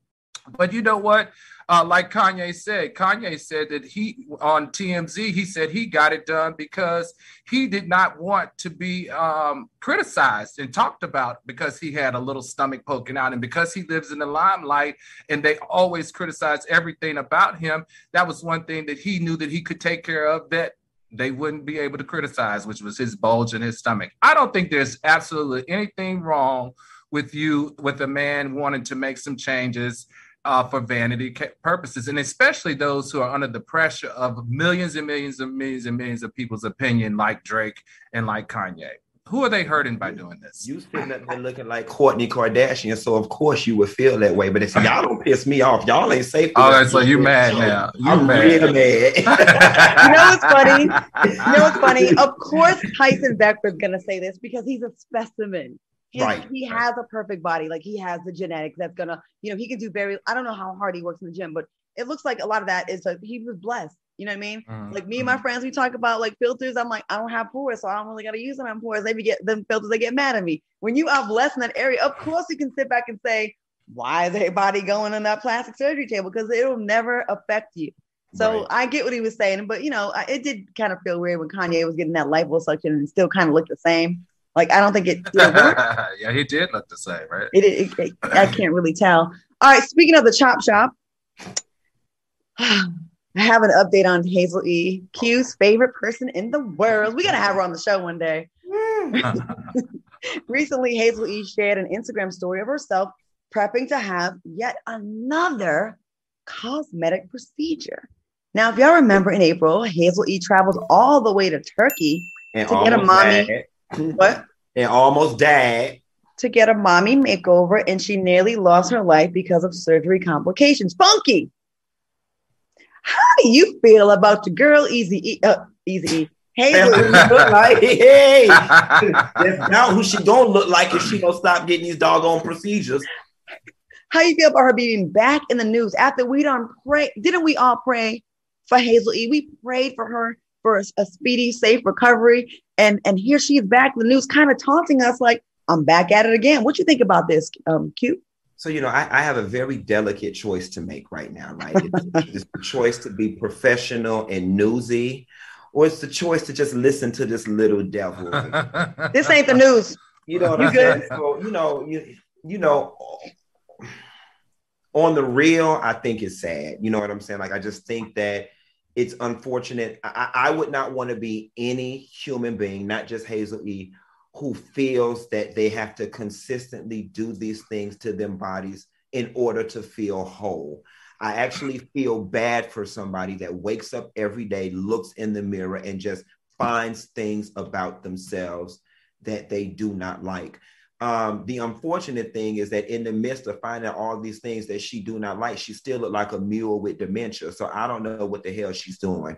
But you know what? Uh, like Kanye said, Kanye said that he on TMZ, he said he got it done because he did not want to be um, criticized and talked about because he had a little stomach poking out and because he lives in the limelight and they always criticize everything about him. That was one thing that he knew that he could take care of that they wouldn't be able to criticize, which was his bulge in his stomach. I don't think there's absolutely anything wrong with you, with a man wanting to make some changes uh, for vanity purposes, and especially those who are under the pressure of millions and millions and millions and millions of people's opinion, like Drake and like Kanye. who are they hurting by doing this? You sitting up there looking like Kourtney Kardashian, so of course you would feel that way. But it's y'all don't piss me off. Y'all ain't safe. Oh, that's so you mad now? You I'm mad? real mad. *laughs* *laughs* You know what's funny? You know what's funny? Of course, Tyson Beckford's gonna say this because he's a specimen. He's- Right, He has a perfect body. Like he has the genetics that's gonna, you know, he can do very. I don't know how hard he works in the gym, but it looks like a lot of that is like he was blessed. You know what I mean? Mhm, Like me and my friends, we talk about like filters. I'm like, I don't have pores, so I don't really gotta use them on pores. They get them filters, they get mad at me. When you are blessed in that area, of course you can sit back and say, why is everybody going on that plastic surgery table? Because it'll never affect you. So Right. I get what he was saying, but you know, it did kind of feel weird when Kanye was getting that liposuction and still kind of looked the same. Like I don't think it. *laughs* it worked. yeah, he did look the same, right? It, it, it- I can't really tell. All right, speaking of the chop shop, I have an update on Hazel E. Q's favorite person in the world. We gotta have her on the show one day. *laughs* Recently, Hazel E. shared an Instagram story of herself prepping to have yet another cosmetic procedure. Now, if y'all remember in April, Hazel E. traveled all the way to Turkey and To get a almost mommy. died. What? And almost died. to get a mommy makeover and she nearly lost her life because of surgery complications. Funky. How do you feel about the girl Easy E? Uh, Easy E. Hazel. like. *laughs* Hey, that's not who she gonna look like if she don't stop getting these doggone procedures. How you feel about her being back in the news after we done pray? Didn't we all pray for Hazel E? We prayed for her for a, a speedy, safe recovery, and and here she is back the news, kind of taunting us like, "I'm back at it again." What you think about this, um, Q? So you know, I, I have a very delicate choice to make right now, right? It's, it's the choice to be professional and newsy, or it's the choice to just listen to this little devil. *laughs* This ain't the news. You know what You I'm good? saying? So, you know, you you know, on the real, I think it's sad. You know what I'm saying? Like, I just think that it's unfortunate. I, I would not want to be any human being, not just Hazel E, who feels that they have to consistently do these things to them bodies in order to feel whole. I actually feel bad for somebody that wakes up every day, looks in the mirror, and just finds things about themselves that they do not like. Um, the unfortunate thing is that in the midst of finding all these things that she do not like, she still look like a mule with dementia. So I don't know what the hell she's doing.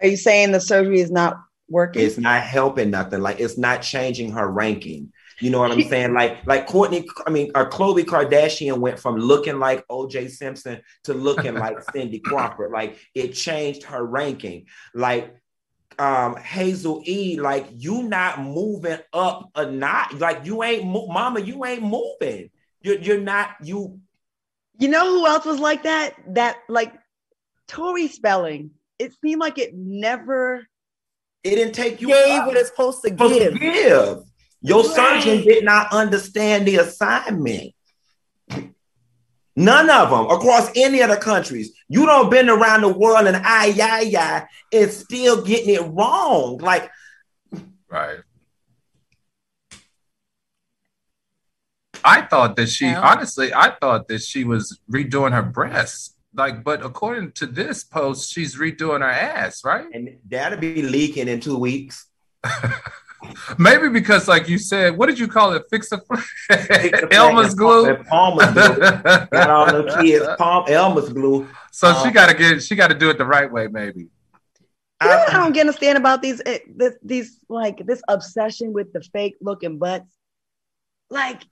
Are you saying the surgery is not working? It's not helping nothing. Like it's not changing her ranking. You know what I'm saying? Like, like Kourtney, I mean, or Khloe Kardashian went from looking like OJ Simpson to looking like *laughs* Cindy Crawford. Like it changed her ranking. Like um Hazel E, like you not moving up a notch. Like you ain't mo- mama, you ain't moving. You're you're not you You know who else was like that? That like Tori Spelling. It seemed like it never it didn't take you gave up. what it's supposed to supposed to give. give. Your Right. surgeon did not understand the assignment. None of them across any of the countries. You don't been around the world and I, yeah, yeah, and still getting it wrong. Like, Right. I thought that she Yeah. honestly, I thought that she was redoing her breasts. Like, but according to this post, she's redoing her ass, right? and that'll be leaking in two weeks. *laughs* Maybe because, like you said, what did you call it? Fix a *laughs* Elmer's glue. Palmer's glue. *laughs* Got all the kids, Palm Elmer's glue. so she got to get, she got to do it the right way, maybe. You know what I don't get understand about these eh, this, these like this obsession with the fake looking butts. Like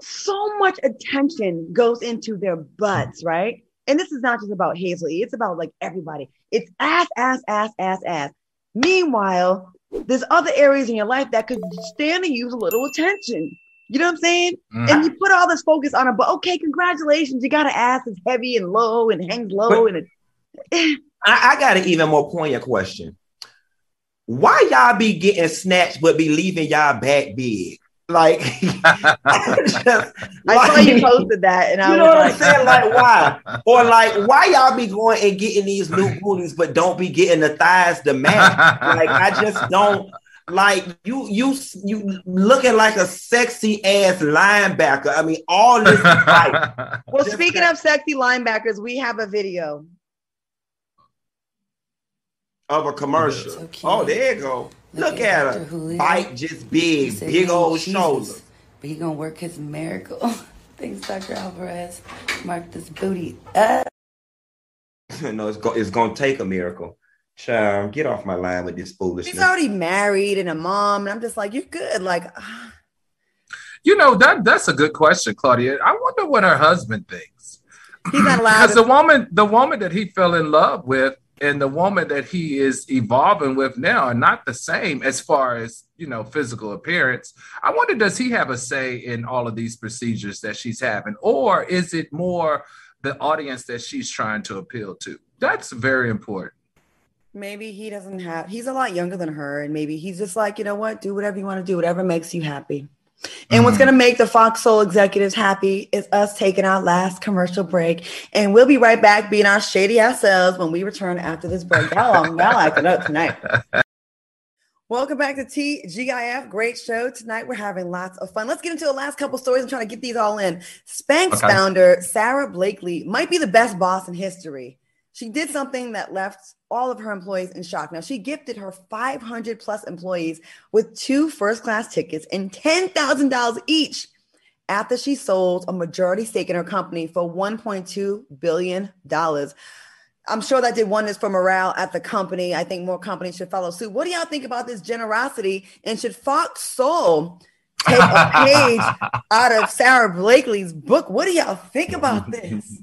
so much attention goes into their butts, right? And this is not just about Hazel E. It's about like everybody. It's ass, ass, ass, ass, ass. Meanwhile, there's other areas in your life that could stand to use a little attention. You know what I'm saying? Mm. And you put all this focus on it, but okay, congratulations. You got an ass that's heavy and low and hangs low and it, *laughs* I, I got an even more poignant question. Why y'all be getting snatched but be leaving y'all back big? Like, *laughs* *laughs* just, I saw you posted that, and I You was know what like, I'm saying? Like, why? *laughs* Or like, why y'all be going and getting these new booties, but don't be getting the thighs to match? Like, I just don't like you. You you looking like a sexy ass linebacker. I mean, all this hype. well, Just speaking that- of sexy linebackers, we have a video. of a commercial. So oh, there you go. Look at her. Bite just big, big old shoulder. But he gonna work his miracle. *laughs* Thanks, Dr. Alvarez. Mark this booty up. *laughs* no, it's, go- it's gonna take a miracle. Child, get off my line with this foolishness. She's already married and a mom, and I'm just like, you're good. Like, ah. You know that that's a good question, Claudia. I wonder what her husband thinks. he's not allowed. *clears throat* Because to- the woman, the woman that he fell in love with, and the woman that he is evolving with now are not the same as far as you know physical appearance. I wonder, does he have a say in all of these procedures that she's having, or is it more the audience that she's trying to appeal to? That's very important. maybe he doesn't have. He's a lot younger than her, and maybe he's just like, you know what? Do whatever you want to do, whatever makes you happy. And what's going to mm-hmm. make the Fox Soul executives happy is us taking our last commercial break. And we'll be right back being our shady ass selves when we return after this break. Y'all, y'all acting up tonight. *laughs* Welcome back to TGIF. Great show. Tonight we're having lots of fun. Let's get into the last couple stories. I'm trying to get these all in. Spanx Okay. founder Sara Blakely might be the best boss in history. She did something that left all of her employees in shock. Now, she gifted her 500 plus employees with two first class tickets and $10,000 each after she sold a majority stake in her company for $1.2 billion. I'm sure that did wonders for morale at the company. I think more companies should follow suit. What do y'all think about this generosity? And should Fox Soul take a page *laughs* out of Sara Blakely's book? What do y'all think about this?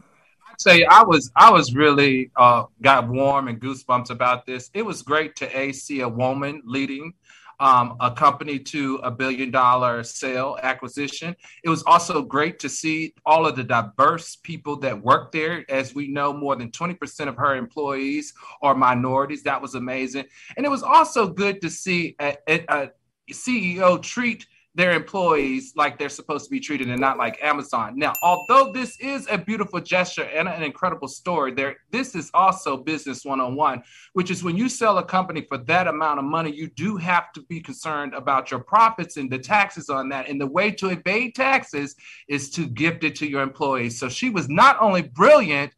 Say I was I was really uh, got warm and goosebumps about this. It was great to a see a woman leading um, a company to a billion dollar sale acquisition. It was also great to see all of the diverse people that work there. As we know, more than 20% of her employees are minorities. That was amazing. And it was also good to see a, a, a CEO treat their employees like they're supposed to be treated and not like Amazon. Now, although this is a beautiful gesture and an incredible story, there this is also business one-on-one, which is when you sell a company for that amount of money, you do have to be concerned about your profits and the taxes on that. And the way to evade taxes is to gift it to your employees. So she was not only brilliant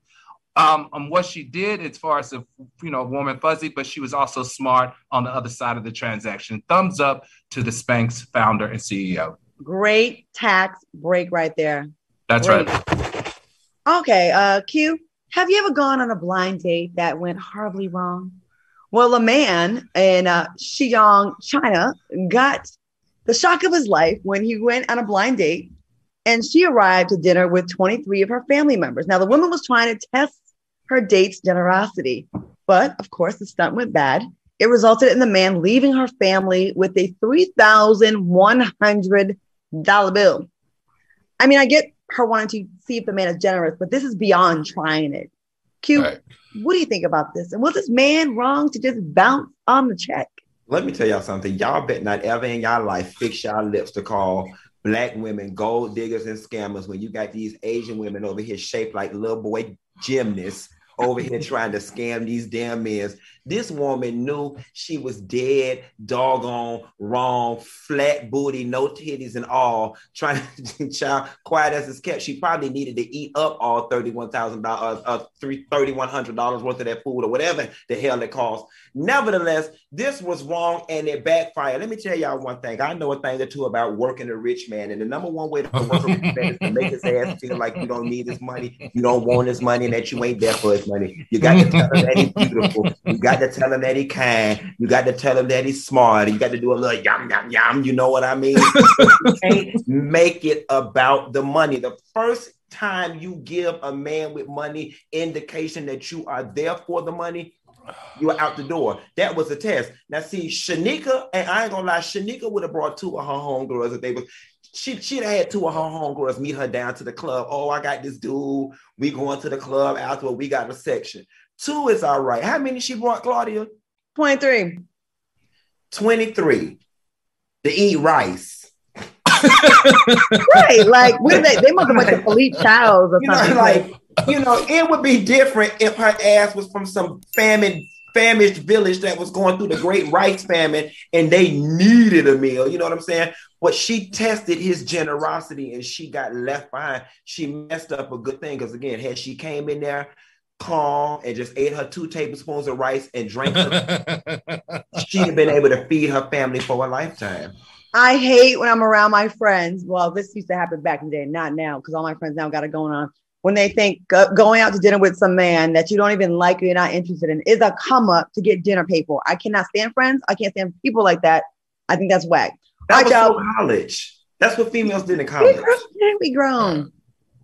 um, on what she did as far as a you know warm and fuzzy, but she was also smart on the other side of the transaction. Thumbs up to the Spanx founder and CEO. Great tax break right there. That's Great. right. Okay, uh, Q, have you ever gone on a blind date that went horribly wrong? Well, a man in uh, Xiyang, China, got the shock of his life when he went on a blind date and she arrived to dinner with 23 of her family members. Now, the woman was trying to test her date's generosity, but of course, the stunt went bad. It resulted in the man leaving her family with a $3,100 bill. I mean, I get her wanting to see if the man is generous, but this is beyond trying it. Q, Right. what do you think about this? And was this man wrong to just bounce on the check? Let me tell y'all something. Y'all bet not ever in y'all life fix y'all lips to call black women gold diggers and scammers when you got these Asian women over here shaped like little boy gymnasts over here trying to scam these damn men. This woman knew she was dead, doggone, wrong, flat booty, no titties and all, trying *laughs* to child quiet as it's kept. She probably needed to eat up all $31,000, uh, $3,100 worth of that food or whatever the hell it cost. Nevertheless, this was wrong and it backfired. Let me tell y'all one thing. I know a thing or two about working a rich man. And the number one way to work a rich man is to make his ass feel like you don't need his money, you don't want his money, and that you ain't there for his money. You got to tell him that he's beautiful. You got to tell him that he kind. You got to tell him that he's smart. You got to do a little yum, yum, yum. You know what I mean? *laughs* you can't make it about the money. The first time you give a man with money indication that you are there for the money, you are out the door. That was a test. Now, see, Shanika, and I ain't gonna lie, Shanika would have brought two of her homegirls if they was. She, she'd have had two of her homegirls meet her down to the club. Oh, I got this dude. We going to the club afterward. We got a section. Two is all right. How many she brought, Claudia? 23. 23 to eat rice. *laughs* Right. Like, what did they? They must have went to Philippe Childs or You know, something. like, you know, it would be different if her ass was from some famine, famished village that was going through the great rice famine and they needed a meal. You know what I'm saying? But she tested his generosity and she got left behind. She messed up a good thing because again, had she came in there calm, and just ate her two tablespoons of rice and drank, her, *laughs* she'd have been able to feed her family for a lifetime. I hate when I'm around my friends. Well, this used to happen back in the day, not now, because all my friends now got it going on. When they think go- going out to dinner with some man that you don't even like, or you're not interested in, is a come up to get dinner paid for. I cannot stand friends. I can't stand people like that. I think that's whack. That All was so y'all. college. That's what females did in We college. grown. We grown.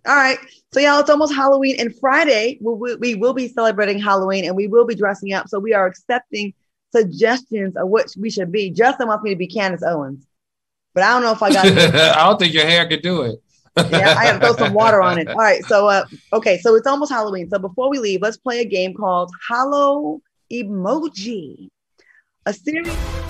All right. So, y'all, it's almost Halloween, and Friday we, we, we will be celebrating Halloween and we will be dressing up. So, we are accepting suggestions of what we should be. Justin wants me to be Candace Owens, but I don't know if I got *laughs* it. I don't think your hair could do it. yeah, I have to throw some water on it. *laughs* All right. So, uh, okay. So, it's almost Halloween. So, before we leave, let's play a game called Hollow Emoji. A series.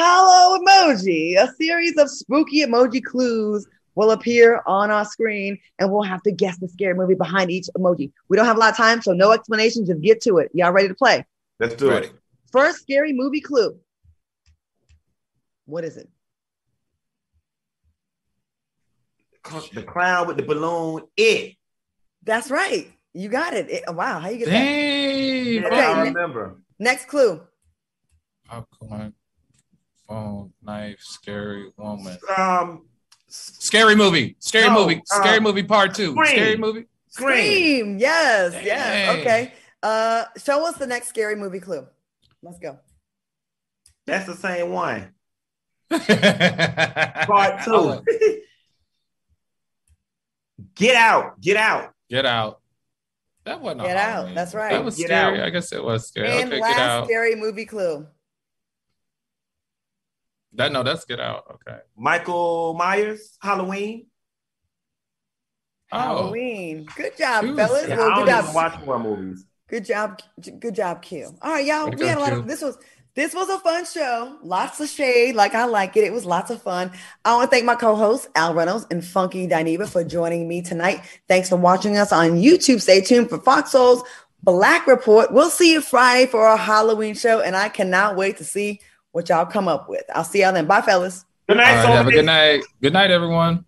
Hello Emoji, a series of spooky emoji clues will appear on our screen and we'll have to guess the scary movie behind each emoji. We don't have a lot of time, so no explanation, just get to it. Y'all ready to play? Let's do Ready. it. First scary movie clue. What is it? The clown with the balloon. It. That's right. You got it. It- wow, how you get that? Dang. Yeah, Okay, I remember. Next clue. Popcorn, phone, knife, scary woman. Um, Scary movie. Scary No, movie. uh, Scary movie part two. Scream. Scary movie. scream. Scream. Yes, yes. Okay. Uh show us the next scary movie clue. Let's go. That's the same one. part *laughs* Part two. Get out. Get out. Get out. That wasn't a Get out. Halloween. That's right. That was Get scary. out. I guess it was scary. and okay, last get out. scary movie clue. That no, that's get out. Okay. Michael Myers, Halloween. Oh, Halloween. Good job, She was- fellas. Yeah, Well, I good job. watch more movies. Good job. Good job, Q. All right, y'all. Way to We go, had a lot Q. of this was this was a fun show. Lots of shade, like I like it. It was lots of fun. I want to thank my co-hosts Al Reynolds and Funky Dineva for joining me tonight. Thanks for watching us on YouTube. Stay tuned for Fox Soul's Black Report. We'll see you Friday for our Halloween show, and I cannot wait to see what y'all come up with. I'll see y'all then. Bye, fellas. Good night, right. Have a good night. Good night, everyone.